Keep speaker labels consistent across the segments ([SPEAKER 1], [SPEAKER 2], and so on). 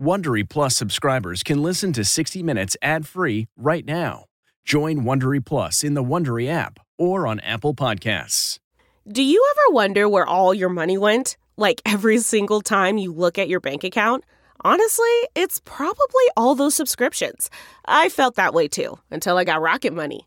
[SPEAKER 1] Wondery Plus subscribers can listen to 60 Minutes ad-free right now. Join Wondery Plus in the Wondery app or on Apple Podcasts.
[SPEAKER 2] Do you ever wonder where all your money went? Like every single time you look at your bank account? Honestly, it's probably all those subscriptions. I felt that way too until I got Rocket Money.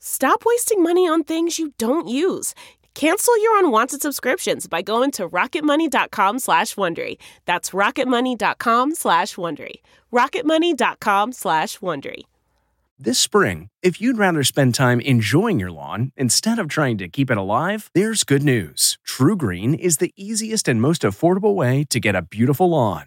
[SPEAKER 2] Stop wasting money on things you don't use. Cancel your unwanted subscriptions by going to rocketmoney.com slash Wondery. That's rocketmoney.com slash Wondery. rocketmoney.com slash Wondery.
[SPEAKER 1] This spring, if you'd rather spend time enjoying your lawn instead of trying to keep it alive, there's good news. TruGreen is the easiest and most affordable way to get a beautiful lawn.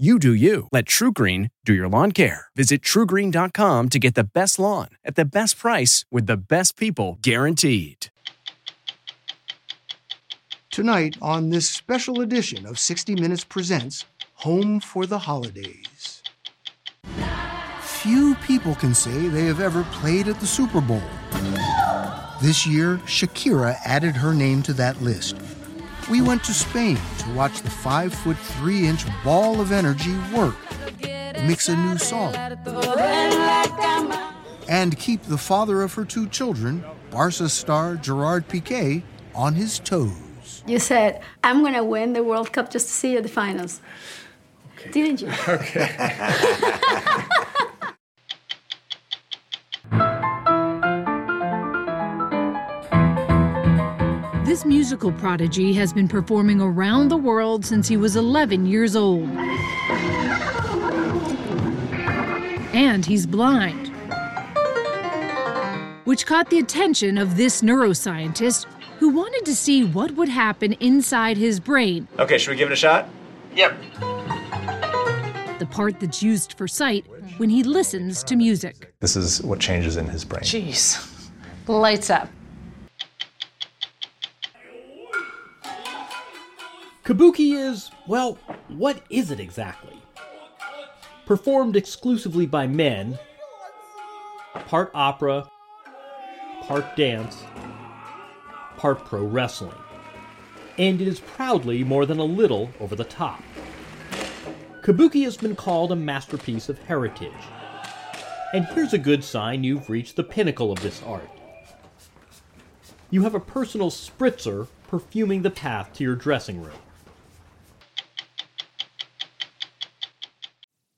[SPEAKER 1] You do you. Let TruGreen do your lawn care. Visit trugreen.com to get the best lawn at the best price with the best people guaranteed.
[SPEAKER 3] Tonight, on this special edition of 60 Minutes Presents Home for the Holidays. Few people can say they have ever played at the Super Bowl. This year, Shakira added her name to that list. We went to Spain to watch the 5 foot 3 inch ball of energy work, mix a new song, and keep the father of her two children, Barca star Gerard Piqué, on his toes.
[SPEAKER 4] You said, I'm going to win the World Cup just to see you at the finals. Didn't you?
[SPEAKER 5] This musical prodigy has been performing around the world since he was 11 years old. And he's blind. Which caught the attention of this neuroscientist who wanted to see what would happen inside his brain,
[SPEAKER 6] Okay, should we give it a shot? Yep.
[SPEAKER 5] the part that's used for sight, when he listens to music.
[SPEAKER 6] This is what changes in his brain.
[SPEAKER 7] Jeez. Lights up.
[SPEAKER 8] Kabuki is, well, what is it exactly? Performed exclusively by men, part opera, part dance, part pro wrestling. And it is proudly more than a little over the top. Kabuki has been called a masterpiece of heritage. And here's a good sign you've reached the pinnacle of this art. You have a personal spritzer perfuming the path to your dressing room.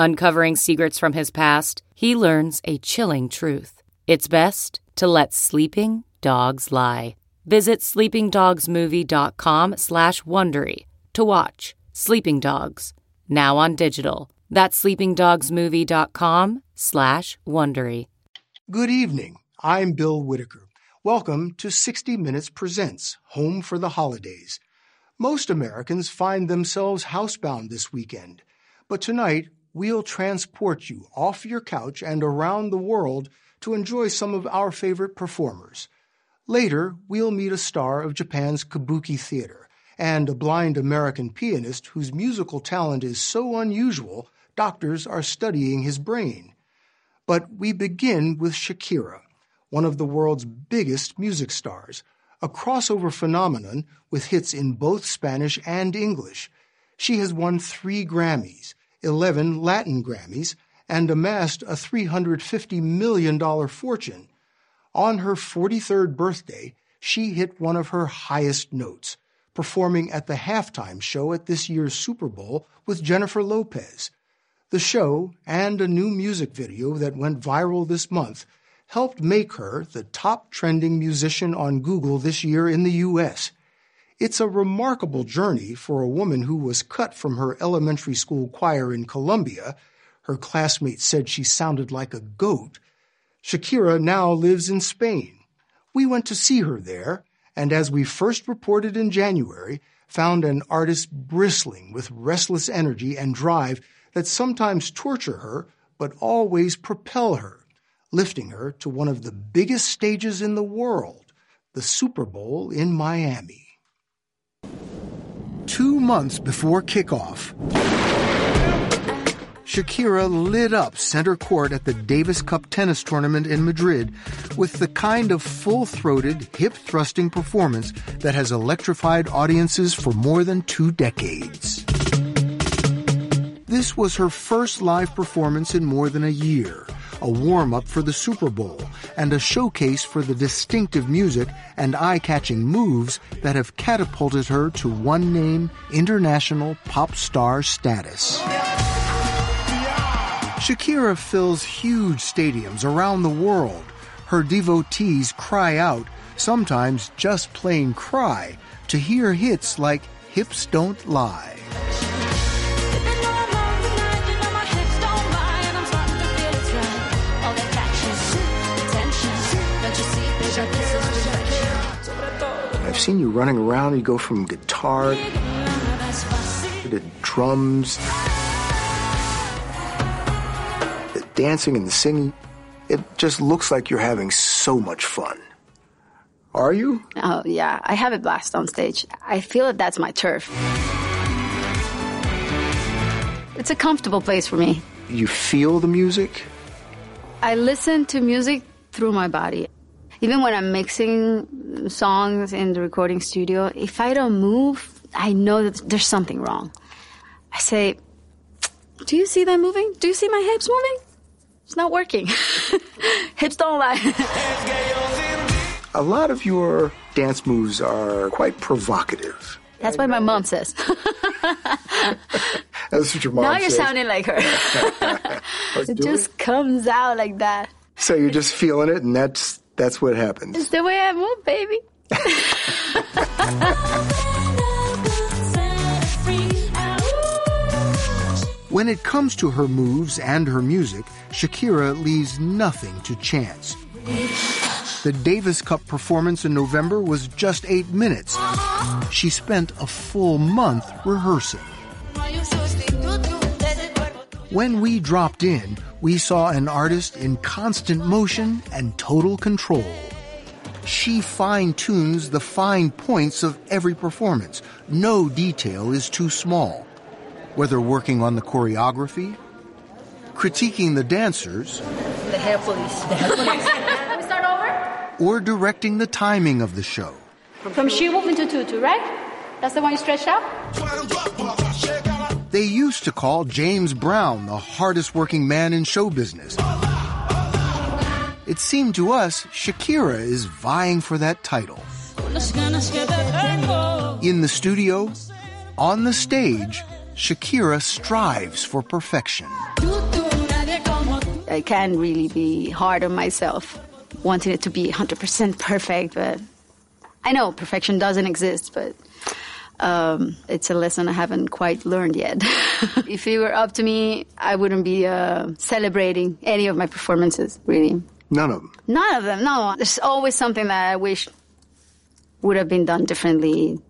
[SPEAKER 9] Uncovering secrets from his past, he learns a chilling truth. It's best to let sleeping dogs lie. Visit sleepingdogsmovie.com slash Wondery to watch Sleeping Dogs, now on digital. That's sleepingdogsmovie.com slash Wondery.
[SPEAKER 3] Good evening. I'm Bill Whitaker. Welcome to 60 Minutes Presents Home for the Holidays. Most Americans find themselves housebound this weekend, but tonight we'll transport you off your couch and around the world to enjoy some of our favorite performers. Later, we'll meet a star of Japan's kabuki theater and a blind American pianist whose musical talent is so unusual, doctors are studying his brain. But we begin with Shakira, one of the world's biggest music stars, a crossover phenomenon with hits in both Spanish and English. She has won three Grammys, 11 Latin Grammys, and amassed a $350 million fortune. On her 43rd birthday, she hit one of her highest notes, performing at the halftime show at this year's Super Bowl with Jennifer Lopez. The show and a new music video that went viral this month helped make her the top trending musician on Google this year in the U.S. It's a remarkable journey for a woman who was cut from her elementary school choir in Colombia. Her classmates said she sounded like a goat. Shakira now lives in Spain. We went to see her there, and as we first reported in January, found an artist bristling with restless energy and drive that sometimes torture her but always propel her, lifting her to one of the biggest stages in the world, the Super Bowl in Miami two months before kickoff. Shakira lit up center court at the Davis Cup tennis tournament in Madrid with the kind of full throated, hip thrusting performance that has electrified audiences for more than two decades. This was her first live performance in more than a year a warm up for the Super Bowl, and a showcase for the distinctive music and eye catching moves that have catapulted her to one name international pop star status. Shakira fills huge stadiums around the world. Her devotees cry out, sometimes just plain cry, to hear hits like Hips Don't Lie. I've seen you running around. You go from guitar to drums, the dancing and the singing. It just looks like you're having so much fun. Are you?
[SPEAKER 4] Oh, yeah. I have a blast on stage. I feel that that's my turf. It's a comfortable place for me.
[SPEAKER 3] You feel the music?
[SPEAKER 4] I listen to music through my body even when I'm mixing songs in the recording studio, if I don't move, I know that there's something wrong. I say, Do you see that moving? Do you see my hips moving? It's not working. hips don't lie.
[SPEAKER 3] A lot of your dance moves are quite provocative.
[SPEAKER 4] That's what my mom says.
[SPEAKER 3] That's what your mom
[SPEAKER 4] now
[SPEAKER 3] says.
[SPEAKER 4] you're sounding like her. it just it? comes out like that.
[SPEAKER 3] So you're just feeling it, and that's that's what happens.
[SPEAKER 4] It's the way I move, baby.
[SPEAKER 3] when it comes to her moves and her music, Shakira leaves nothing to chance. The Davis Cup performance in November was just eight minutes. She spent a full month rehearsing. When we dropped in, we saw an artist in constant motion and total control. She fine tunes the fine points of every performance. No detail is too small. Whether working on the choreography, critiquing the dancers,
[SPEAKER 4] the hair police. The hair police. Let me start over?
[SPEAKER 3] Or directing the timing of the show.
[SPEAKER 4] From she moving to tutu, right? That's the one you stretch out?
[SPEAKER 3] They used to call James Brown the hardest working man in show business. It seemed to us Shakira is vying for that title. In the studio, on the stage, Shakira strives for perfection.
[SPEAKER 4] I can't really be hard on myself, wanting it to be 100% perfect, but I know perfection doesn't exist, but um, it's a lesson I haven't quite learned yet. if it were up to me, I wouldn't be uh, celebrating any of my performances, really.
[SPEAKER 3] None of them.
[SPEAKER 4] None of them. No, there's always something that I wish would have been done differently,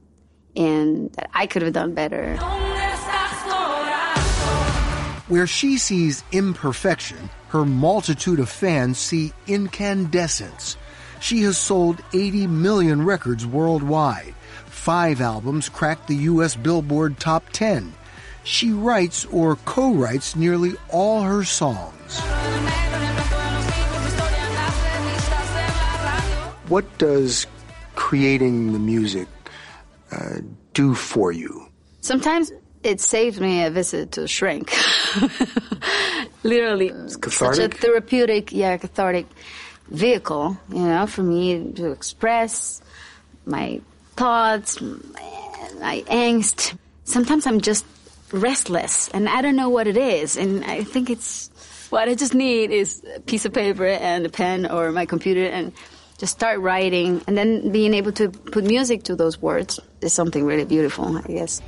[SPEAKER 4] and that I could have done better.
[SPEAKER 3] Where she sees imperfection, her multitude of fans see incandescence. She has sold 80 million records worldwide. Five albums cracked the U.S. Billboard Top 10. She writes or co writes nearly all her songs. What does creating the music uh, do for you?
[SPEAKER 4] Sometimes it saves me a visit to a shrink. Literally,
[SPEAKER 3] It's
[SPEAKER 4] such a therapeutic, yeah, cathartic vehicle, you know, for me to express my thoughts, my angst. Sometimes I'm just restless and I don't know what it is. And I think it's what I just need is a piece of paper and a pen or my computer and just start writing and then being able to put music to those words is something really beautiful, I guess.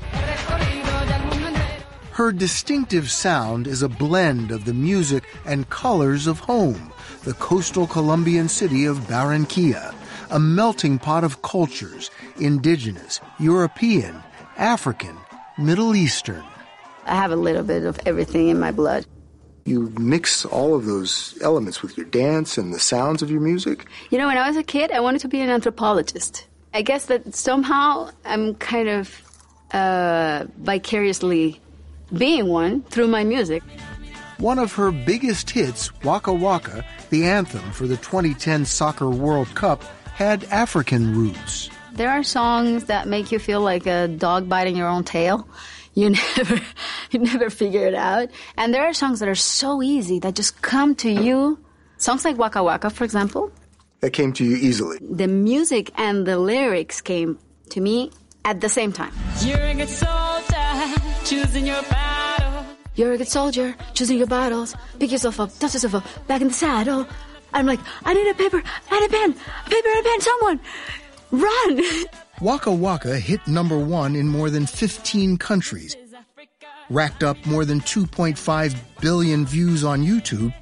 [SPEAKER 3] Her distinctive sound is a blend of the music and colors of home, the coastal Colombian city of Barranquilla, a melting pot of cultures indigenous, European, African, Middle Eastern.
[SPEAKER 4] I have a little bit of everything in my blood.
[SPEAKER 3] You mix all of those elements with your dance and the sounds of your music?
[SPEAKER 4] You know, when I was a kid, I wanted to be an anthropologist. I guess that somehow I'm kind of uh, vicariously being one through my music.
[SPEAKER 3] One of her biggest hits, Waka Waka, the anthem for the 2010 Soccer World Cup, had African roots.
[SPEAKER 4] There are songs that make you feel like a dog biting your own tail. You never, you never figure it out. And there are songs that are so easy that just come to you. Songs like Waka Waka, for example.
[SPEAKER 3] That came to you easily.
[SPEAKER 4] The music and the lyrics came to me at the same time.
[SPEAKER 10] You're a good soldier, choosing your battle.
[SPEAKER 4] You're a good soldier, choosing your battles. Pick yourself up, dust yourself up, back in the saddle. I'm like, I need a paper and a pen, a paper and a pen, someone, run!
[SPEAKER 3] Waka Waka hit number one in more than 15 countries, racked up more than 2.5 billion views on YouTube,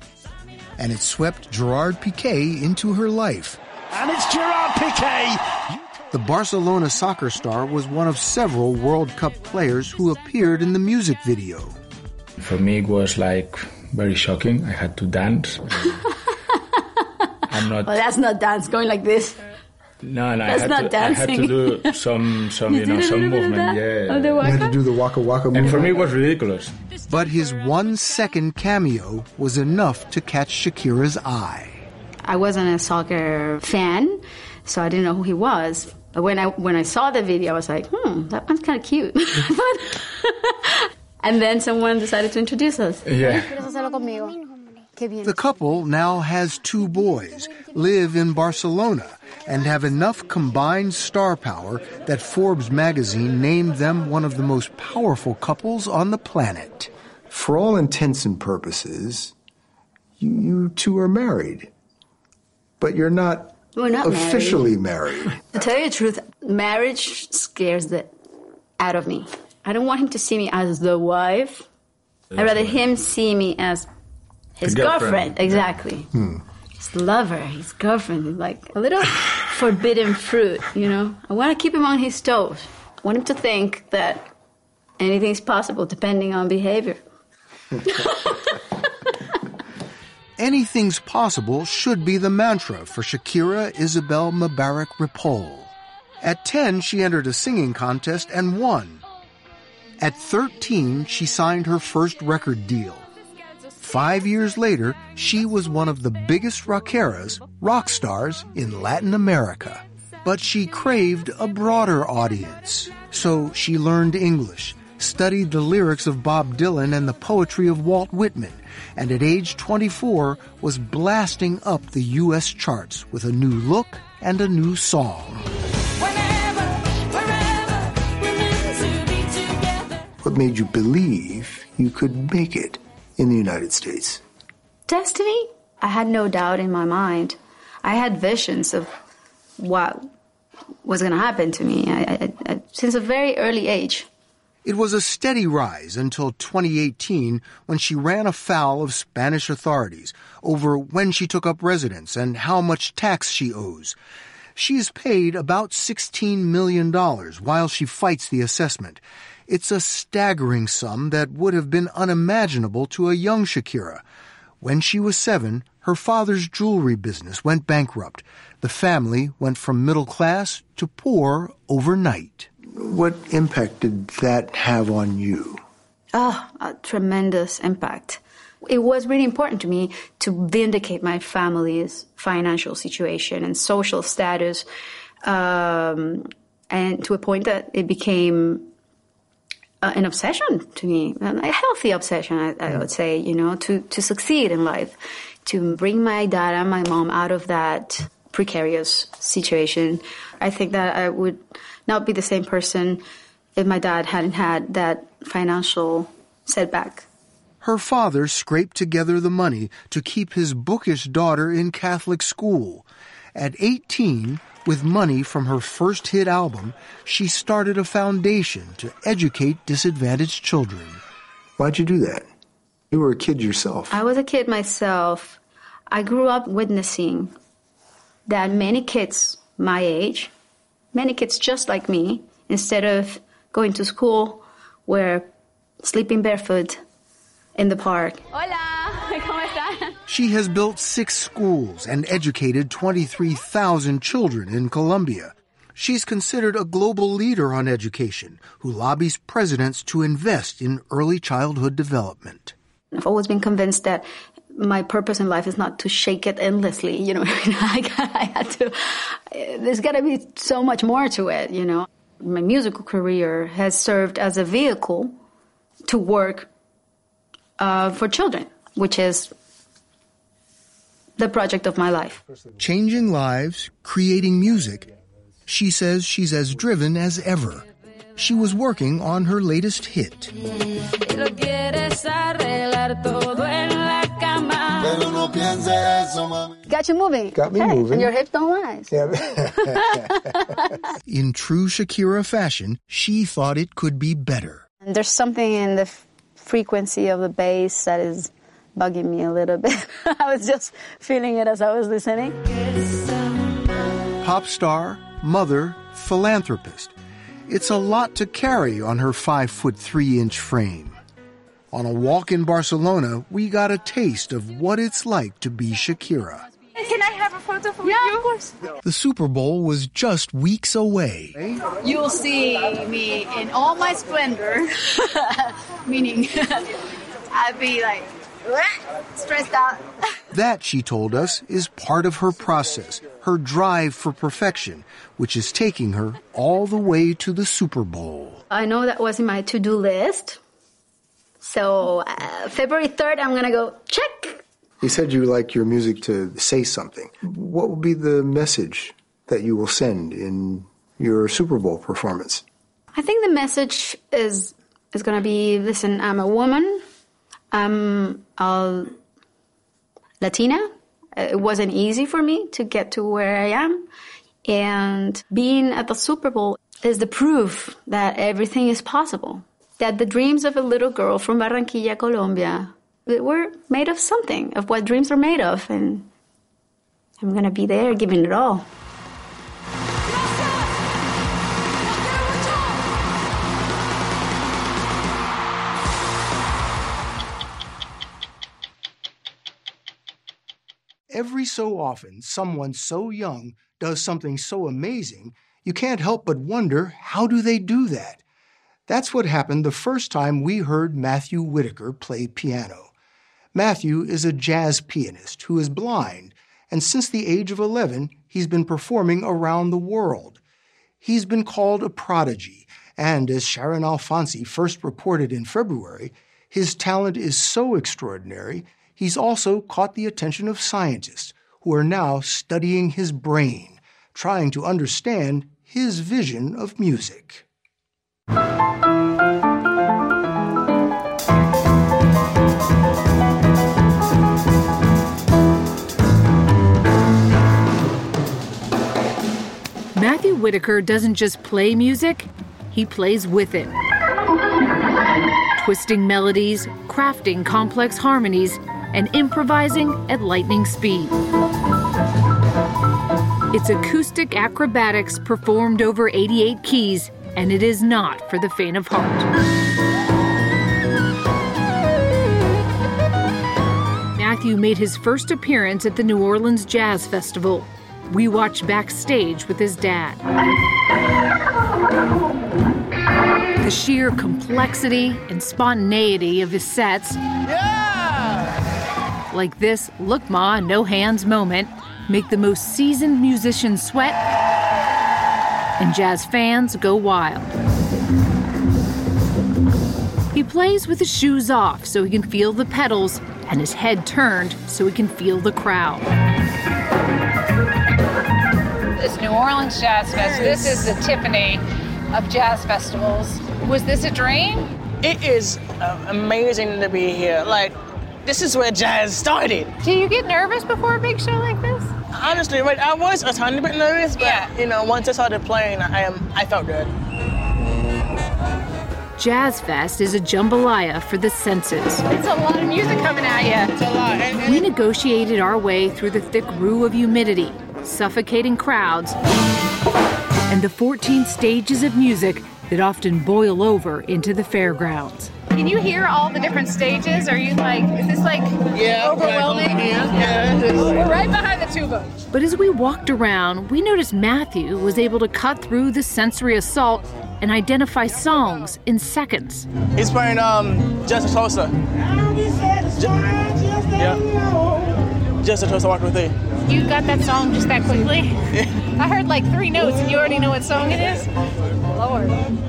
[SPEAKER 3] and it swept Gerard Piqué into her life.
[SPEAKER 11] And it's Gerard Piqué.
[SPEAKER 3] The Barcelona soccer star was one of several World Cup players who appeared in the music video.
[SPEAKER 12] For me, it was like very shocking. I had to dance. I'm not.
[SPEAKER 4] Well, that's not dance, going like this.
[SPEAKER 12] No, no.
[SPEAKER 4] That's
[SPEAKER 12] I had
[SPEAKER 4] not
[SPEAKER 12] to, I had to do some, some,
[SPEAKER 4] You
[SPEAKER 12] you know, some
[SPEAKER 4] little bit of
[SPEAKER 12] movement.
[SPEAKER 4] that?
[SPEAKER 12] Yeah.
[SPEAKER 4] Of the
[SPEAKER 3] You had to do the Waka Waka
[SPEAKER 12] And for me, it was ridiculous.
[SPEAKER 3] But his one second cameo was enough to catch Shakira's eye.
[SPEAKER 4] I wasn't a soccer fan, so I didn't know who he was. But when I when I saw the video, I was like, hmm, that one's kind of cute. and then someone decided to introduce us.
[SPEAKER 12] Yeah.
[SPEAKER 3] The couple now has two boys, live in Barcelona, and have enough combined star power that Forbes magazine named them one of the most powerful couples on the planet. For all intents and purposes, you, you two are married. But you're not,
[SPEAKER 4] We're not
[SPEAKER 3] officially married.
[SPEAKER 4] To tell you the truth, marriage scares the out of me. I don't want him to see me as the wife. I'd rather him see me as his
[SPEAKER 12] girlfriend.
[SPEAKER 4] girlfriend. Exactly. Hmm. His lover, his girlfriend, like a little forbidden fruit, you know? I want to keep him on his toes. I want him to think that anything's possible depending on behavior.
[SPEAKER 3] Anything's possible should be the mantra for Shakira Isabel Mebarak Ripoll. At 10, she entered a singing contest and won. At 13, she signed her first record deal. Five years later, she was one of the biggest rockeras, rock stars, in Latin America. But she craved a broader audience. So she learned English, studied the lyrics of Bob Dylan and the poetry of Walt Whitman, and at age 24 was blasting up the U.S. charts with a new look and a new song. What made you believe you could make it in the United States?
[SPEAKER 4] Destiny? I had no doubt in my mind. I had visions of what was going to happen to me I, I, I, since a very early age.
[SPEAKER 3] It was a steady rise until 2018 when she ran afoul of Spanish authorities over when she took up residence and how much tax she owes. She is paid about $16 million while she fights the assessment. It's a staggering sum that would have been unimaginable to a young Shakira. When she was seven, her father's jewelry business went bankrupt. The family went from middle class to poor overnight. What impact did that have on you?
[SPEAKER 4] Oh, a tremendous impact. It was really important to me to vindicate my family's financial situation and social status, um, and to a point that it became uh, an obsession to me, a healthy obsession, I, I, would say, you know, to, to succeed in life, to bring my dad and my mom out of that precarious situation. I think that I would not be the same person if my dad hadn't had that financial setback.
[SPEAKER 3] Her father scraped together the money to keep his bookish daughter in Catholic school. At 18, with money from her first hit album, she started a foundation to educate disadvantaged children. Why'd you do that? You were a kid yourself.
[SPEAKER 4] I was a kid myself. I grew up witnessing that many kids my age, many kids just like me, instead of going to school, were sleeping barefoot in the park.
[SPEAKER 13] Hola.
[SPEAKER 3] She has built six schools and educated 23,000 children in Colombia. She's considered a global leader on education who lobbies presidents to invest in early childhood development.
[SPEAKER 4] I've always been convinced that my purpose in life is not to shake it endlessly. You know, I, had to, there's got to be so much more to it, you know. My musical career has served as a vehicle to work uh, for children which is the project of my life.
[SPEAKER 3] Changing lives, creating music. She says she's as driven as ever. She was working on her latest hit.
[SPEAKER 4] Got you moving.
[SPEAKER 3] Got me
[SPEAKER 4] hey,
[SPEAKER 3] moving.
[SPEAKER 4] And your hips don't lie.
[SPEAKER 3] Yeah. in true Shakira fashion, she thought it could be better.
[SPEAKER 4] And there's something in the f- frequency of the bass that is bugging me a little bit. I was just feeling it as I was listening.
[SPEAKER 3] Pop star, mother, philanthropist. It's a lot to carry on her five foot three inch frame. On a walk in Barcelona, we got a taste of what it's like to be Shakira.
[SPEAKER 13] Can I have a photo for
[SPEAKER 4] yeah,
[SPEAKER 13] you?
[SPEAKER 4] of course.
[SPEAKER 3] The Super Bowl was just weeks away.
[SPEAKER 13] You'll see me in all my splendor, meaning I'd be like stressed out.
[SPEAKER 3] That, she told us, is part of her process, her drive for perfection, which is taking her all the way to the Super Bowl.
[SPEAKER 4] I know that was in my to do list. So, uh, February 3rd, I'm going to go check.
[SPEAKER 3] You said you like your music to say something. What will be the message that you will send in your Super Bowl performance?
[SPEAKER 4] I think the message is is going to be listen, I'm a woman. Um, I'm a Latina. Uh, it wasn't easy for me to get to where I am. And being at the Super Bowl is the proof that everything is possible. That the dreams of a little girl from Barranquilla, Colombia, were made of something, of what dreams are made of. And I'm going to be there giving it all.
[SPEAKER 3] Every so often, someone so young does something so amazing, you can't help but wonder how do they do that? That's what happened the first time we heard Matthew Whitaker play piano. Matthew is a jazz pianist who is blind, and since the age of 11, he's been performing around the world. He's been called a prodigy, and as Sharyn Alfonsi first reported in February, his talent is so extraordinary, he's also caught the attention of scientists who are now studying his brain, trying to understand his vision of music.
[SPEAKER 5] Matthew Whitaker doesn't just play music, he plays with it. twisting melodies, crafting complex harmonies, and improvising at lightning speed. It's acoustic acrobatics performed over 88 keys, and it is not for the faint of heart. Matthew made his first appearance at the New Orleans Jazz Festival. We watched backstage with his dad. The sheer complexity and spontaneity of his sets, like this Look Ma, No Hands moment, make the most seasoned musicians sweat and jazz fans go wild. He plays with his shoes off so he can feel the pedals and his head turned so he can feel the crowd.
[SPEAKER 7] This New Orleans Jazz Fest, this is the Tiffany of jazz festivals. Was this a dream?
[SPEAKER 14] It is uh, amazing to be here. Like, this is where jazz started.
[SPEAKER 7] Do you get nervous before a big show like this?
[SPEAKER 14] Honestly, right, I was a tiny bit nervous, but
[SPEAKER 7] Yeah.
[SPEAKER 14] you know, once I started playing, I am, I felt good.
[SPEAKER 5] Jazz Fest is a jambalaya for the senses.
[SPEAKER 7] It's a lot of music coming at you.
[SPEAKER 14] It's a lot. And,
[SPEAKER 5] We negotiated our way through the thick roux of humidity, suffocating crowds, and the 14 stages of music that often boil over into the fairgrounds.
[SPEAKER 7] Can you hear all the different stages? Are you like, is this like
[SPEAKER 14] yeah,
[SPEAKER 7] overwhelming?
[SPEAKER 14] Yeah, yeah.
[SPEAKER 7] We're right behind the tuba.
[SPEAKER 5] But as we walked around, we noticed Matthew was able to cut through the sensory assault and identify songs in seconds.
[SPEAKER 14] He's playing um, Just a Closer. Yeah. Just a Closer Walk with Thee.
[SPEAKER 7] You got that song just that quickly? I heard like three notes and you already know what song it is? Lord.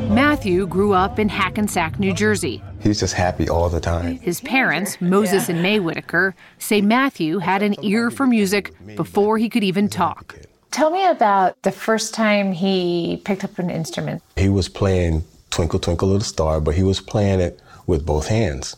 [SPEAKER 5] Matthew grew up in Hackensack, New Jersey.
[SPEAKER 15] He's just happy all the time.
[SPEAKER 5] His parents, Moses and May Whitaker, say Matthew had an ear for music before he could even talk.
[SPEAKER 7] Tell me about the first time he picked up an instrument.
[SPEAKER 15] He was playing Twinkle Twinkle Little Star, but he was playing it with both hands.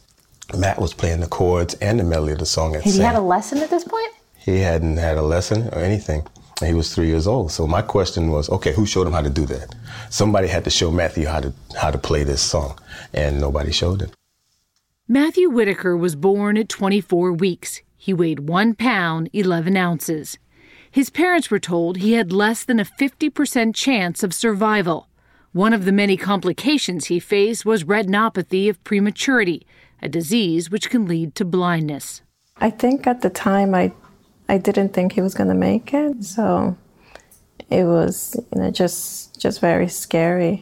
[SPEAKER 15] Matt was playing the chords and the melody of the song at the
[SPEAKER 7] Had he had a lesson at this point?
[SPEAKER 15] He hadn't had a lesson or anything. And he was three years old. So my question was, okay, who showed him how to do that? Somebody had to show Matthew how to how to play this song, and nobody showed him.
[SPEAKER 5] Matthew Whitaker was born at 24 weeks. He weighed one pound, 11 ounces. His parents were told he had less than a 50% chance of survival. One of the many complications he faced was retinopathy of prematurity, a disease which can lead to blindness.
[SPEAKER 16] I think at the time I I didn't think he was going to make it, so it was you know just just very scary.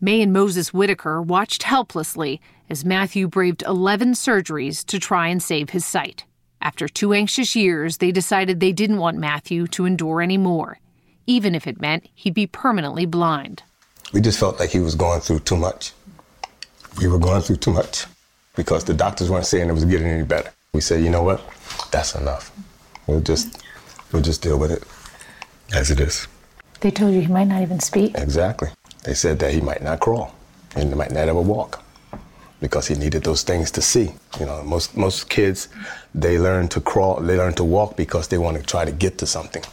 [SPEAKER 5] May and Moses Whitaker watched helplessly as Matthew braved 11 surgeries to try and save his sight. After two anxious years, they decided they didn't want Matthew to endure any more, even if it meant he'd be permanently blind.
[SPEAKER 15] We just felt like he was going through too much. We were going through too much because the doctors weren't saying it was getting any better. We said, you know what? That's enough. We'll just we'll just deal with it as it is.
[SPEAKER 7] They told you he might not even speak.
[SPEAKER 15] Exactly. They said that he might not crawl and he might not ever walk because he needed those things to see. You know, most most kids they learn to crawl, they learn to walk because they want to try to get to something.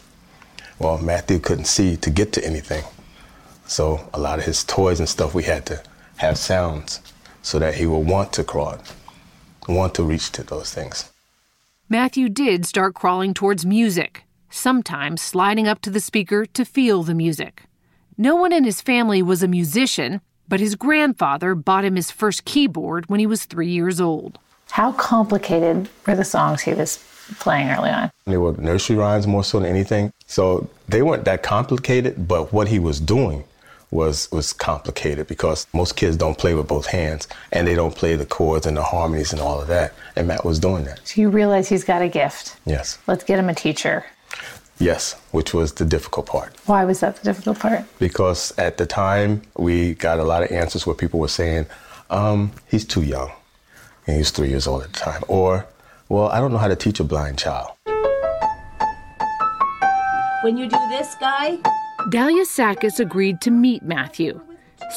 [SPEAKER 15] Well, Matthew couldn't see to get to anything. So a lot of his toys and stuff we had to have sounds so that he would want to crawl, want to reach to those things.
[SPEAKER 5] Matthew did start crawling towards music, sometimes sliding up to the speaker to feel the music. No one in his family was a musician, but his grandfather bought him his first keyboard when he was three years old.
[SPEAKER 7] How complicated were the songs he was playing early on?
[SPEAKER 15] They were nursery rhymes more so than anything. So they weren't that complicated, but what he was doing was was complicated because most kids don't play with both hands and they don't play the chords and the harmonies and all of that. And Matt was doing that.
[SPEAKER 7] So you realize he's got a gift.
[SPEAKER 15] Yes.
[SPEAKER 7] Let's get him a teacher.
[SPEAKER 15] Yes, which was the difficult part.
[SPEAKER 7] Why was that the difficult part?
[SPEAKER 15] Because at the time we got a lot of answers where people were saying, um, he's too young. And he was three years old at the time. Or, well, I don't know how to teach a blind child.
[SPEAKER 17] When you do this guy,
[SPEAKER 5] Dalia Sakas agreed to meet Matthew.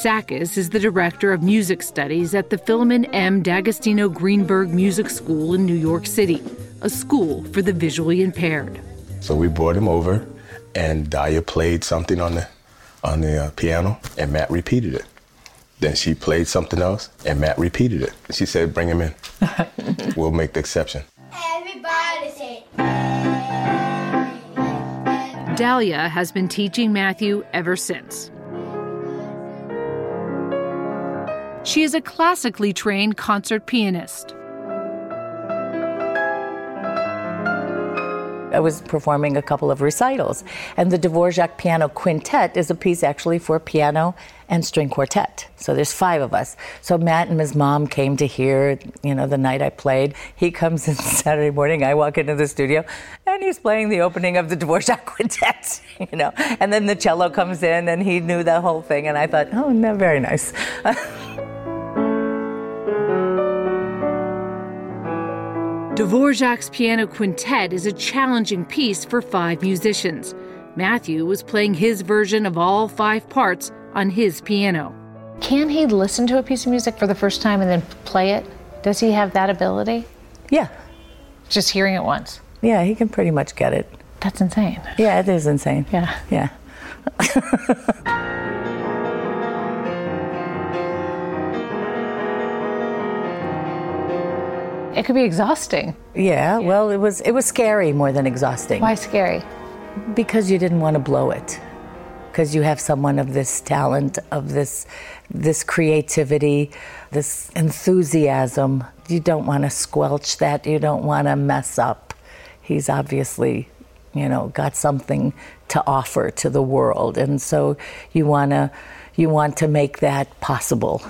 [SPEAKER 5] Sakas is the director of music studies at the Filomen M. D'Agostino Greenberg Music School in New York City, a school for the visually impaired.
[SPEAKER 15] So we brought him over, and Dalia played something on the on the uh, piano, and Matt repeated it. Then she played something else, and Matt repeated it. She said, "Bring him in. we'll make the exception."
[SPEAKER 10] Everybody say.
[SPEAKER 5] Dalia has been teaching Matthew ever since. She is a classically trained concert pianist.
[SPEAKER 18] I was performing a couple of recitals, and the Dvorak Piano Quintet is a piece actually for piano and string quartet. So there's five of us. So Matt and his mom came to hear, you know, the night I played. He comes in Saturday morning. I walk into the studio, and he's playing the opening of the Dvorak Quintet, you know. And then the cello comes in, and he knew the whole thing. And I thought, oh, no, very nice.
[SPEAKER 5] Dvorak's Piano Quintet is a challenging piece for five musicians. Matthew was playing his version of all five parts on his piano.
[SPEAKER 7] Can he listen to a piece of music for the first time and then play it? Does he have that ability?
[SPEAKER 18] Yeah.
[SPEAKER 7] Just hearing it once.
[SPEAKER 18] Yeah, he can pretty much get it.
[SPEAKER 7] That's insane.
[SPEAKER 18] Yeah, it is insane.
[SPEAKER 7] Yeah.
[SPEAKER 18] Yeah.
[SPEAKER 7] It could be exhausting.
[SPEAKER 18] Yeah, well, it was it was scary more than exhausting.
[SPEAKER 7] Why scary?
[SPEAKER 18] Because you didn't want to blow it. Because you have someone of this talent, of this this creativity, this enthusiasm. You don't want to squelch that. You don't want to mess up. He's obviously, you know, got something to offer to the world, and so you want to you want to make that possible.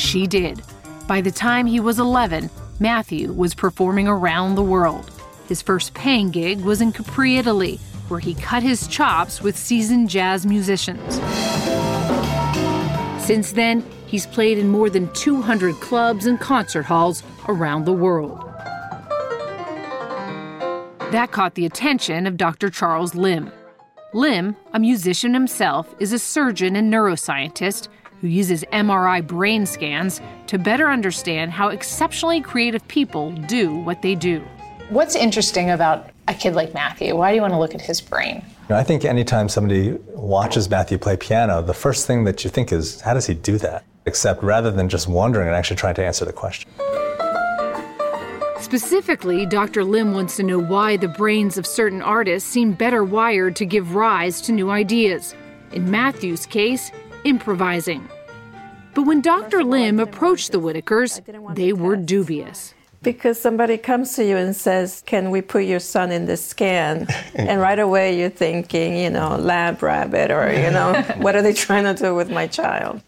[SPEAKER 5] She did. By the time he was 11, Matthew was performing around the world. His first paying gig was in Capri, Italy, where he cut his chops with seasoned jazz musicians. Since then, he's played in more than 200 clubs and concert halls around the world. That caught the attention of Dr. Charles Limb. Limb, a musician himself, is a surgeon and neuroscientist who uses MRI brain scans to better understand how exceptionally creative people do what they do.
[SPEAKER 7] What's interesting about a kid like Matthew? Why do you want to look at his brain?
[SPEAKER 6] You know, I think anytime somebody watches Matthew play piano, the first thing that you think is, how does he do that? Except rather than just wondering and actually trying to answer the question.
[SPEAKER 5] Specifically, Dr. Limb wants to know why the brains of certain artists seem better wired to give rise to new ideas. In Matthew's case, improvising. But when Dr. Limb approached the Whitakers, they were dubious.
[SPEAKER 16] Because somebody comes to you and says, Can we put your son in the scan? and right away you're thinking, you know, lab rabbit, or, you know, what are they trying to do with my child?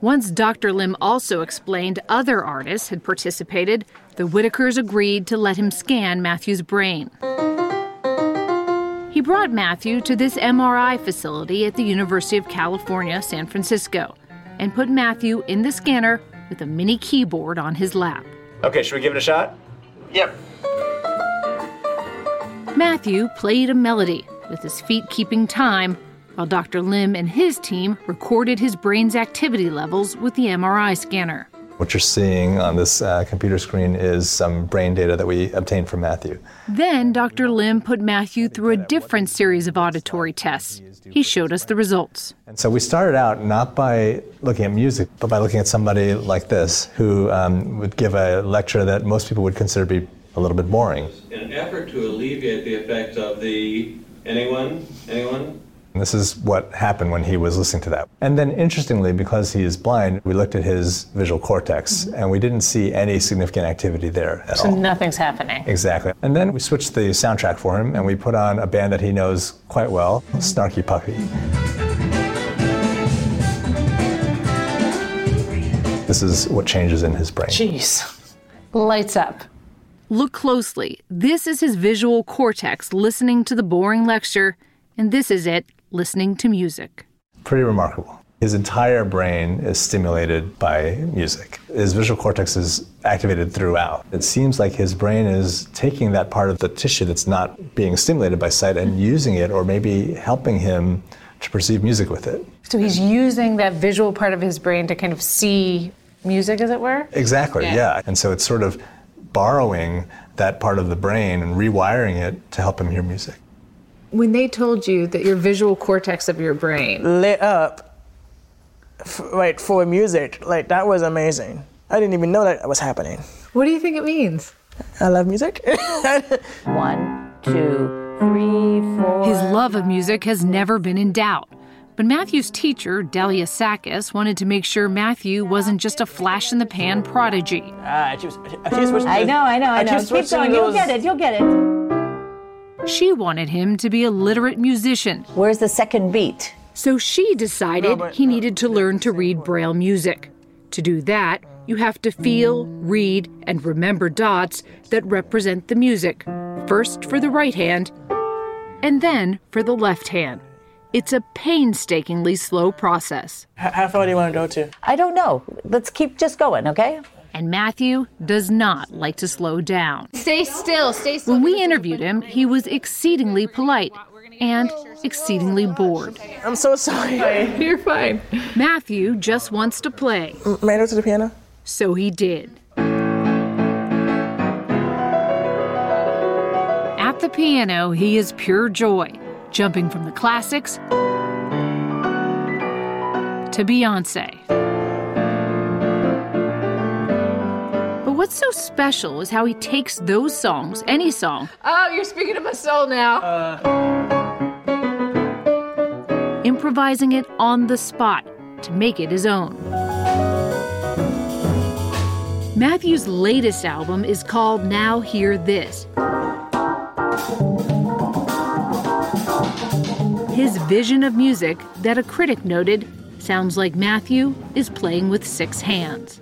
[SPEAKER 5] Once Dr. Limb also explained other artists had participated, the Whitakers agreed to let him scan Matthew's brain. He brought Matthew to this MRI facility at the University of California, San Francisco, and put Matthew in the scanner with a mini keyboard on his lap.
[SPEAKER 6] Okay, should we give it a shot? Yep.
[SPEAKER 5] Matthew played a melody, with his feet keeping time, while Dr. Limb and his team recorded his brain's activity levels with the MRI scanner.
[SPEAKER 6] What you're seeing on this uh, computer screen is some brain data that we obtained from Matthew.
[SPEAKER 5] Then Dr. Limb put Matthew through a different series of auditory tests. He showed us the results.
[SPEAKER 6] And so we started out not by looking at music, but by looking at somebody like this who um, would give a lecture that most people would consider to be a little bit boring.
[SPEAKER 19] In an effort to alleviate the effects of the anyone, anyone,
[SPEAKER 6] and this is what happened when he was listening to that. And then, interestingly, because he is blind, we looked at his visual cortex mm-hmm. and we didn't see any significant activity there at
[SPEAKER 7] so
[SPEAKER 6] all.
[SPEAKER 7] So nothing's happening.
[SPEAKER 6] Exactly. And then we switched the soundtrack for him and we put on a band that he knows quite well, Snarky Puppy. This is what changes in his brain.
[SPEAKER 7] Jeez. Lights up.
[SPEAKER 5] Look closely. This is his visual cortex listening to the boring lecture, and this is it listening to music.
[SPEAKER 6] Pretty remarkable. His entire brain is stimulated by music. His visual cortex is activated throughout. It seems like his brain is taking that part of the tissue that's not being stimulated by sight and using it, or maybe helping him to perceive music with it.
[SPEAKER 7] So he's using that visual part of his brain to kind of see music, as it were?
[SPEAKER 6] Exactly, yeah. yeah. And so it's sort of borrowing that part of the brain and rewiring it to help him hear music.
[SPEAKER 5] When they told you that your visual cortex of your brain
[SPEAKER 14] lit up, f- like for music, like that was amazing. I didn't even know that was happening.
[SPEAKER 5] What do you think it means?
[SPEAKER 14] I love music.
[SPEAKER 18] One, two, three, four.
[SPEAKER 5] His love of music has never been in doubt. But Matthew's teacher, Dalia Sakas, wanted to make sure Matthew wasn't just a flash in the pan prodigy.
[SPEAKER 14] Ah, she was, she was
[SPEAKER 18] I know, I know, I know.
[SPEAKER 14] keep
[SPEAKER 18] Keep
[SPEAKER 14] switching
[SPEAKER 18] going. You'll get it. You'll get it.
[SPEAKER 5] She wanted him to be a literate musician.
[SPEAKER 18] Where's the second beat?
[SPEAKER 5] So she decided he needed to learn to read Braille music. To do that, you have to feel, read, and remember dots that represent the music, first for the right hand, and then for the left hand. It's a painstakingly slow process.
[SPEAKER 14] H- How far do you want to go to?
[SPEAKER 18] I don't know. Let's keep just going, okay?
[SPEAKER 5] And Matthew does not like to slow down.
[SPEAKER 7] Stay still, stay still.
[SPEAKER 5] When we interviewed him, he was exceedingly polite and exceedingly bored.
[SPEAKER 14] I'm so sorry.
[SPEAKER 5] You're fine. Matthew just wants to play.
[SPEAKER 14] May I go to the piano?
[SPEAKER 5] So he did. At the piano, he is pure joy, jumping from the classics to Beyonce. What's so special is how he takes those songs, any song,
[SPEAKER 7] Oh, you're speaking to my soul now. Uh.
[SPEAKER 5] improvising it on the spot to make it his own. Matthew's latest album is called Now Hear This. His vision of music, that a critic noted, sounds like Matthew is playing with six hands.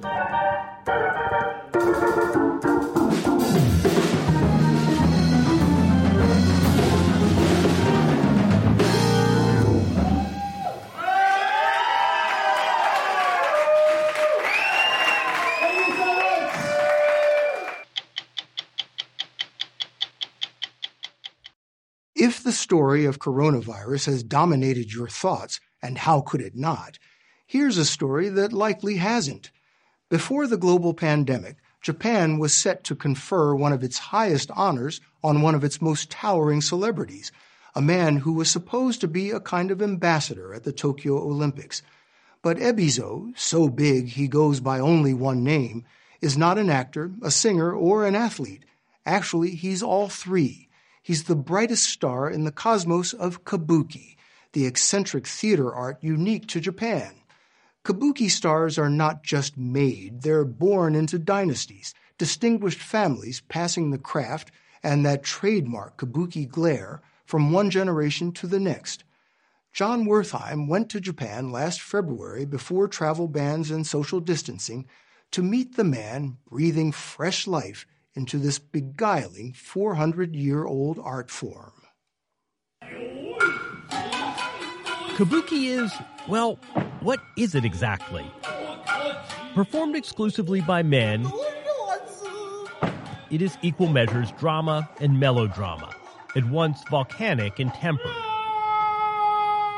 [SPEAKER 3] If the story of coronavirus has dominated your thoughts, and how could it not, here's a story that likely hasn't. Before the global pandemic, Japan was set to confer one of its highest honors on one of its most towering celebrities, a man who was supposed to be a kind of ambassador at the Tokyo Olympics. But Ebizo, so big he goes by only one name, is not an actor, a singer, or an athlete. Actually, he's all three. He's the brightest star in the cosmos of kabuki, the eccentric theater art unique to Japan. Kabuki stars are not just made, they're born into dynasties, distinguished families passing the craft and that trademark kabuki glare from one generation to the next. Jon Wertheim went to Japan last February before travel bans and social distancing to meet the man breathing fresh life into this beguiling 400 year old art form.
[SPEAKER 8] Kabuki is, well, what is it exactly? Performed exclusively by men, it is equal measures drama and melodrama, at once volcanic and tempered.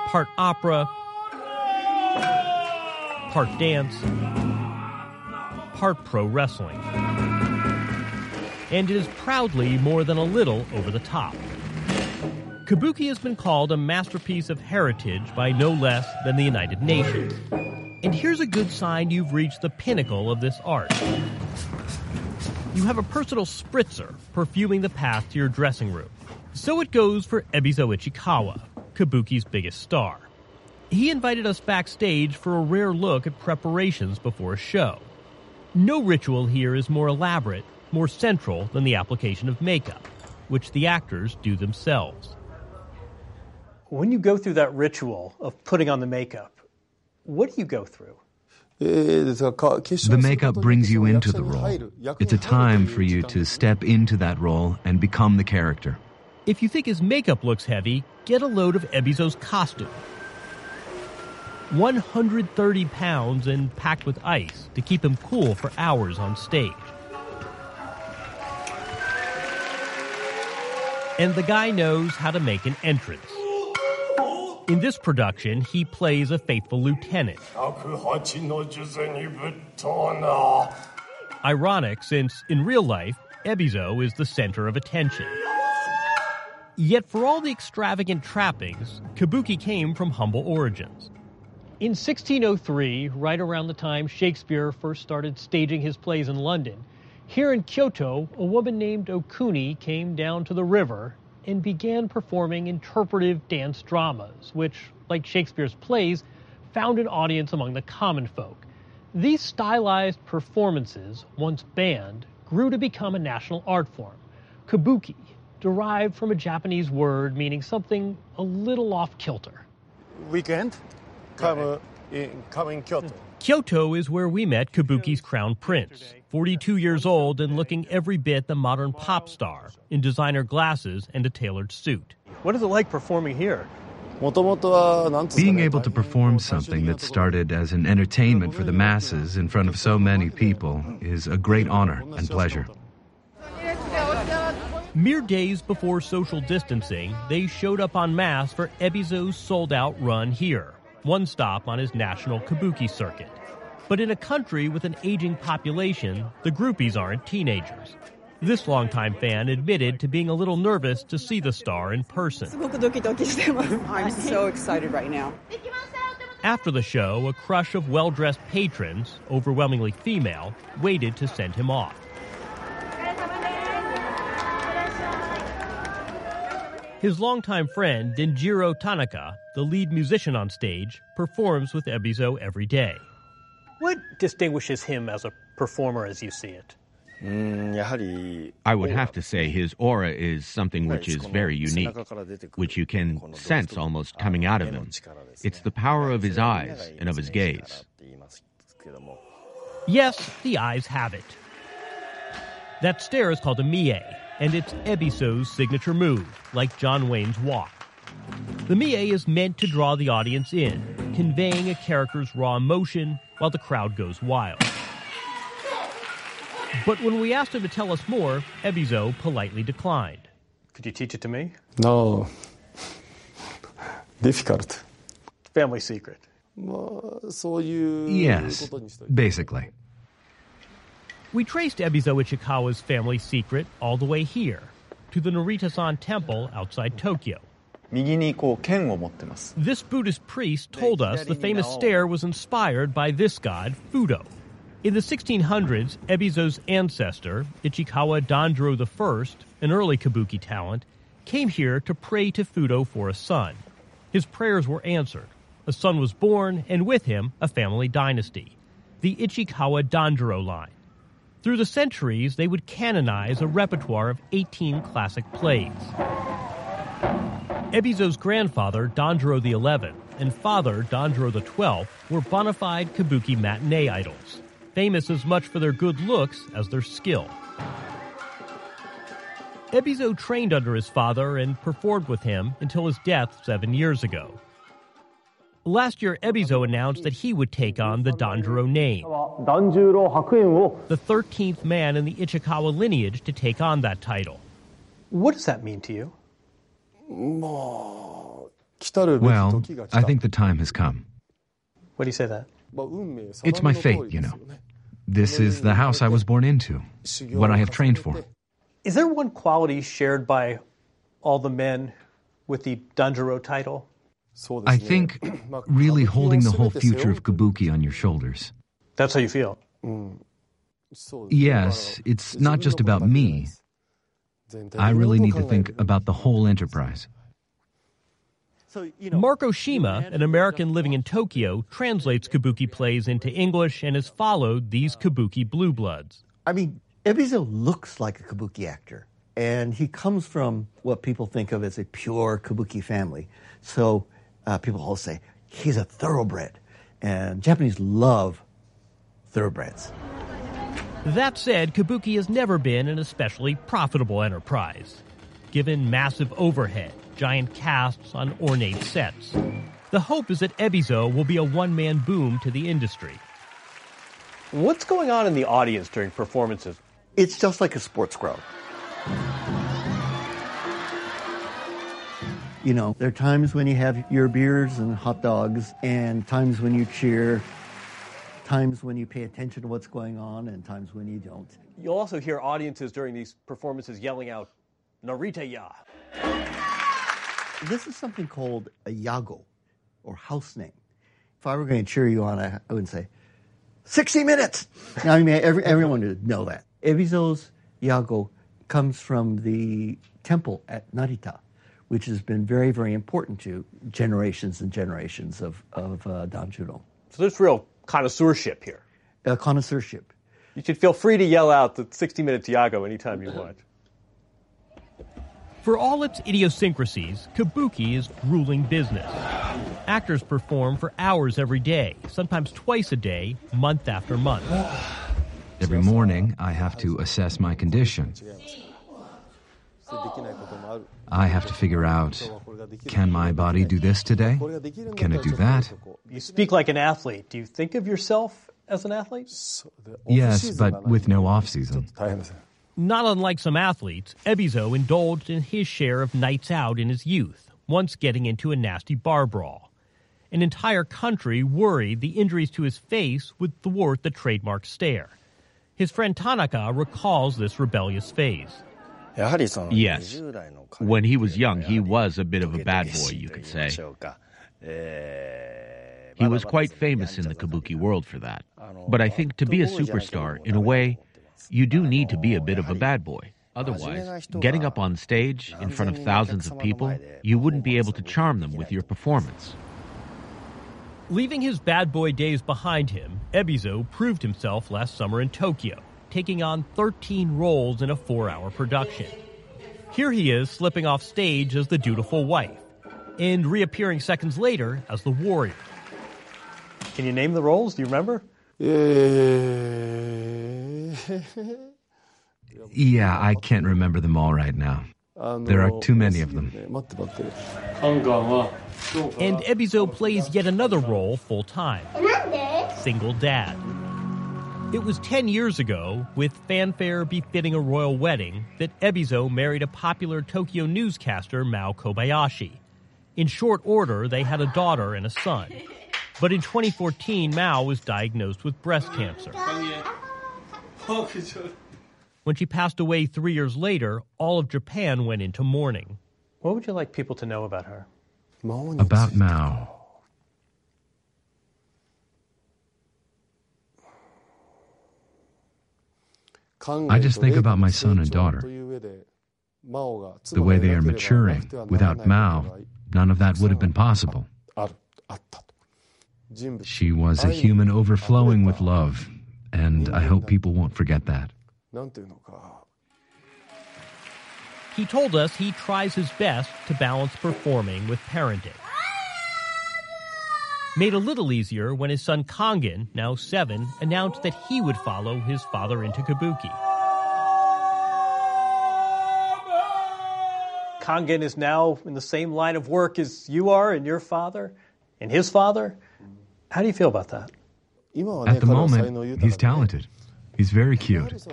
[SPEAKER 8] Part opera, part dance, part pro wrestling. And it is proudly more than a little over the top. Kabuki has been called a masterpiece of heritage by no less than the United Nations. And here's a good sign you've reached the pinnacle of this art. You have a personal spritzer perfuming the path to your dressing room. So it goes for Ebizo Ichikawa, Kabuki's biggest star. He invited us backstage for a rare look at preparations before a show. No ritual here is more elaborate, more central than the application of makeup, which the actors do themselves.
[SPEAKER 20] When you go through that ritual of putting on the makeup, what do you go through?
[SPEAKER 21] The makeup brings you into the role. It's a time for you to step into that role and become the character.
[SPEAKER 8] If you think his makeup looks heavy, get a load of Ebizo's costume. 130 pounds and packed with ice to keep him cool for hours on stage. And the guy knows how to make an entrance. In this production, he plays a faithful lieutenant. Ironic, since in real life, Ebizo is the center of attention. Yet, for all the extravagant trappings, kabuki came from humble origins. In 1603, right around the time Shakespeare first started staging his plays in London, here in Kyoto, a woman named Okuni came down to the river and began performing interpretive dance dramas, which, like Shakespeare's plays, found an audience among the common folk. These stylized performances, once banned, grew to become a national art form. Kabuki, derived from a Japanese word meaning something a little off kilter.
[SPEAKER 22] Weekend, come uh, in, come in Kyoto.
[SPEAKER 8] Kyoto is where we met Kabuki's crown prince, 42 years old and looking every bit the modern pop star, in designer glasses and a tailored suit.
[SPEAKER 20] What is it like performing here?
[SPEAKER 21] Being able to perform something that started as an entertainment for the masses in front of so many people is a great honor and pleasure.
[SPEAKER 8] Mere days before social distancing, they showed up en masse for Ebizo's sold out run here, one stop on his national kabuki circuit. But in a country with an aging population, the groupies aren't teenagers. This longtime fan admitted to being a little nervous to see the star in person.
[SPEAKER 23] I'm so excited right now.
[SPEAKER 8] After the show, a crush of well dressed patrons, overwhelmingly female, waited to send him off. His longtime friend, Denjiro Tanaka, the lead musician on stage, performs with Ebizo every day.
[SPEAKER 20] What distinguishes him as a performer as you see it?
[SPEAKER 24] I would have to say his aura is something which is very unique, which you can sense almost coming out of him. It's the power of his eyes and of his gaze.
[SPEAKER 8] Yes, the eyes have it. That stare is called a mie, and it's Ebizo's signature move, like John Wayne's walk. The mie is meant to draw the audience in, conveying a character's raw emotion while the crowd goes wild. But when we asked him to tell us more, Ebizo politely declined.
[SPEAKER 20] Could you teach it to me?
[SPEAKER 15] No. Difficult.
[SPEAKER 20] Family secret. So you.
[SPEAKER 21] Yes, basically.
[SPEAKER 8] We traced Ebizo Ichikawa's family secret all the way here, to the Narita-san temple outside Tokyo. This Buddhist priest told us the famous stare was inspired by this god, Fudo. In the 1600s, Ebizo's ancestor, Ichikawa Danjuro I, an early kabuki talent, came here to pray to Fudo for a son. His prayers were answered. A son was born, and with him, a family dynasty, the Ichikawa Danjuro line. Through the centuries, they would canonize a repertoire of 18 classic plays. Ebizo's grandfather, Danjuro XI, and father, Danjuro XII, were bona fide kabuki matinee idols, famous as much for their good looks as their skill. Ebizo trained under his father and performed with him until his death seven years ago. Last year, Ebizo announced that he would take on the Danjuro name, the 13th man in the Ichikawa lineage to take on that title.
[SPEAKER 20] What does that mean to you?
[SPEAKER 21] Well, I think the time has come.
[SPEAKER 20] Why do you say that?
[SPEAKER 21] It's my fate, you know. This is the house I was born into, what I have trained for.
[SPEAKER 20] Is there one quality shared by all the men with the Danjuro title?
[SPEAKER 21] I think really holding the whole future of Kabuki on your shoulders.
[SPEAKER 20] That's how you feel?
[SPEAKER 21] Yes, it's not just about me. I really need to think about the whole enterprise.
[SPEAKER 8] Mark Oshima, an American living in Tokyo, translates kabuki plays into English and has followed these kabuki blue bloods.
[SPEAKER 25] I mean, Ebizo looks like a kabuki actor, and he comes from what people think of as a pure kabuki family. So uh, people all say he's a thoroughbred, and Japanese love thoroughbreds.
[SPEAKER 8] That said, kabuki has never been an especially profitable enterprise, given massive overhead, giant casts on ornate sets. The hope is that Ebizo will be a one man boom to the industry.
[SPEAKER 20] What's going on in the audience during performances?
[SPEAKER 25] It's just like a sports crowd. You know, there are times when you have your beers and hot dogs, and times when you cheer, times when you pay attention to what's going on, and times when you don't.
[SPEAKER 20] You'll also hear audiences during these performances yelling out, Narita ya.
[SPEAKER 25] This is something called a yago, or house name. If I were going to cheer you on, I, I would say, 60 minutes! Now, I mean, every, everyone would know that. Ebizo's yago comes from the temple at Narita, which has been very, very important to generations and generations of, of uh, Danjuro.
[SPEAKER 20] So there's real connoisseurship here.
[SPEAKER 25] A connoisseurship.
[SPEAKER 20] You should feel free to yell out the 60 Minutes Yago anytime you want.
[SPEAKER 8] For all its idiosyncrasies, kabuki is grueling business. Actors perform for hours every day, sometimes twice a day, month after month.
[SPEAKER 21] Every morning, I have to assess my condition. I have to figure out can my body do this today? Can it do that?
[SPEAKER 20] You speak like an athlete. Do you think of yourself as an athlete?
[SPEAKER 21] Yes, but with no off season.
[SPEAKER 8] Not unlike some athletes, Ebizo indulged in his share of nights out in his youth, once getting into a nasty bar brawl. An entire country worried the injuries to his face would thwart the trademark stare. His friend Tanaka recalls this rebellious phase.
[SPEAKER 24] Yes. When he was young, he was a bit of a bad boy, you could say. He was quite famous in the kabuki world for that. But I think to be a superstar, in a way, you do need to be a bit of a bad boy. Otherwise, getting up on stage in front of thousands of people, you wouldn't be able to charm them with your performance.
[SPEAKER 8] Leaving his bad boy days behind him, Ebizo proved himself last summer in Tokyo, taking on 13 roles in a four hour production. Here he is slipping off stage as the dutiful wife, and reappearing seconds later as the warrior.
[SPEAKER 20] Can you name the roles? Do you remember?
[SPEAKER 21] Yeah, I can't remember them all right now. There are too many of them.
[SPEAKER 8] And Ebizo plays yet another role full time single dad. It was 10 years ago, with fanfare befitting a royal wedding, that Ebizo married a popular Tokyo newscaster, Mao Kobayashi. In short order, they had a daughter and a son. But in 2014, Mao was diagnosed with breast cancer. When she passed away three years later, all of Japan went into mourning.
[SPEAKER 20] What would you like people to know about her?
[SPEAKER 21] About Mao. I just think about my son and daughter. The way they are maturing. Without Mao, none of that would have been possible. She was a human overflowing with love, and I hope people won't forget that.
[SPEAKER 8] He told us he tries his best to balance performing with parenting. Made a little easier when his son Kangen, now seven, announced that he would follow his father into kabuki.
[SPEAKER 20] Kangen is now in the same line of work as you are and your father and his father. How do you feel about that?
[SPEAKER 21] At the moment, he's talented. He's very cute.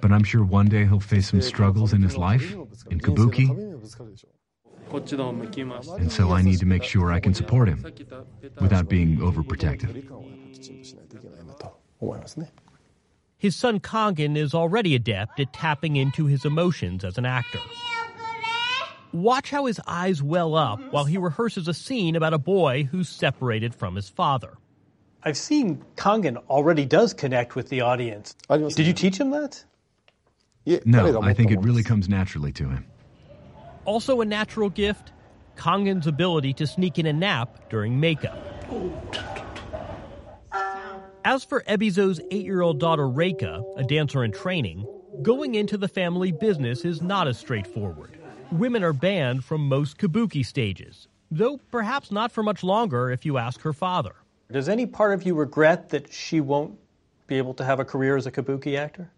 [SPEAKER 21] But I'm sure one day he'll face some struggles in his life, in kabuki. And so I need to make sure I can support him without being overprotective.
[SPEAKER 8] His son Kangen is already adept at tapping into his emotions as an actor. Watch how his eyes well up while he rehearses a scene about a boy who's separated from his father.
[SPEAKER 20] I've seen Kangen already does connect with the audience. Did you teach him that?
[SPEAKER 21] No, I think it really comes naturally to him.
[SPEAKER 8] Also, a natural gift Kangen's ability to sneak in a nap during makeup. As for Ebizo's eight year old daughter Reika, a dancer in training, going into the family business is not as straightforward. Women are banned from most kabuki stages, though perhaps not for much longer if you ask her father.
[SPEAKER 20] Does any part of you regret that she won't be able to have a career as a kabuki actor?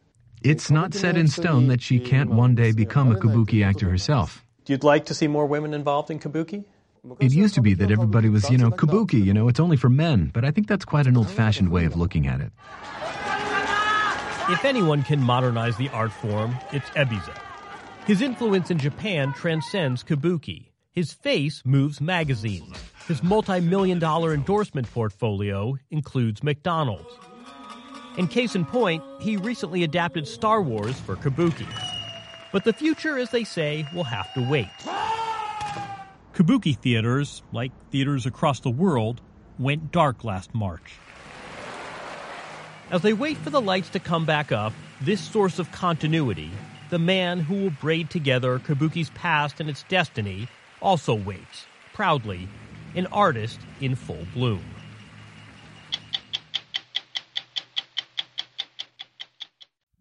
[SPEAKER 21] It's not set in stone that she can't one day become a kabuki actor herself.
[SPEAKER 20] You'd like to see more women involved in kabuki?
[SPEAKER 21] It used to be that everybody was, you know, kabuki, you know, it's only for men, but I think that's quite an old fashioned way of looking at it.
[SPEAKER 8] If anyone can modernize the art form, it's Ebizo. His influence in Japan transcends kabuki. His face moves magazines. His multi million dollar endorsement portfolio includes McDonald's. In case in point, he recently adapted Star Wars for kabuki. But the future, as they say, will have to wait. Kabuki theaters, like theaters across the world, went dark last March. As they wait for the lights to come back up, this source of continuity, the man who will braid together Kabuki's past and its destiny, also waits, proudly, an artist in full bloom.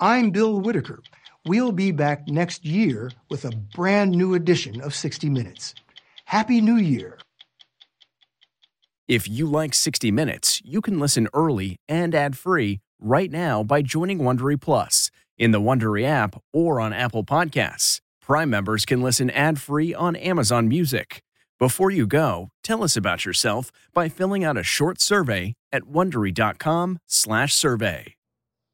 [SPEAKER 3] I'm Bill Whitaker. We'll be back next year with a brand new edition of 60 Minutes. Happy New Year.
[SPEAKER 26] If you like 60 Minutes, you can listen early and ad-free right now by joining Wondery Plus in the Wondery app or on Apple Podcasts. Prime members can listen ad-free on Amazon Music. Before you go, tell us about yourself by filling out a short survey at wondery.com/survey.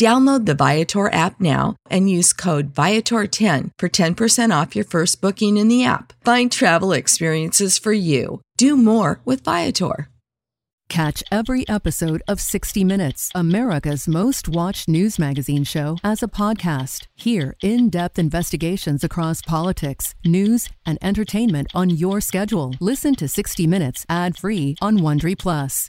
[SPEAKER 27] Download the Viator app now and use code Viator10 for 10% off your first booking in the app. Find travel experiences for you. Do more with Viator.
[SPEAKER 28] Catch every episode of 60 Minutes, America's most watched news magazine show, as a podcast. Hear in depth investigations across politics, news, and entertainment on your schedule. Listen to 60 Minutes ad free on Wondery Plus.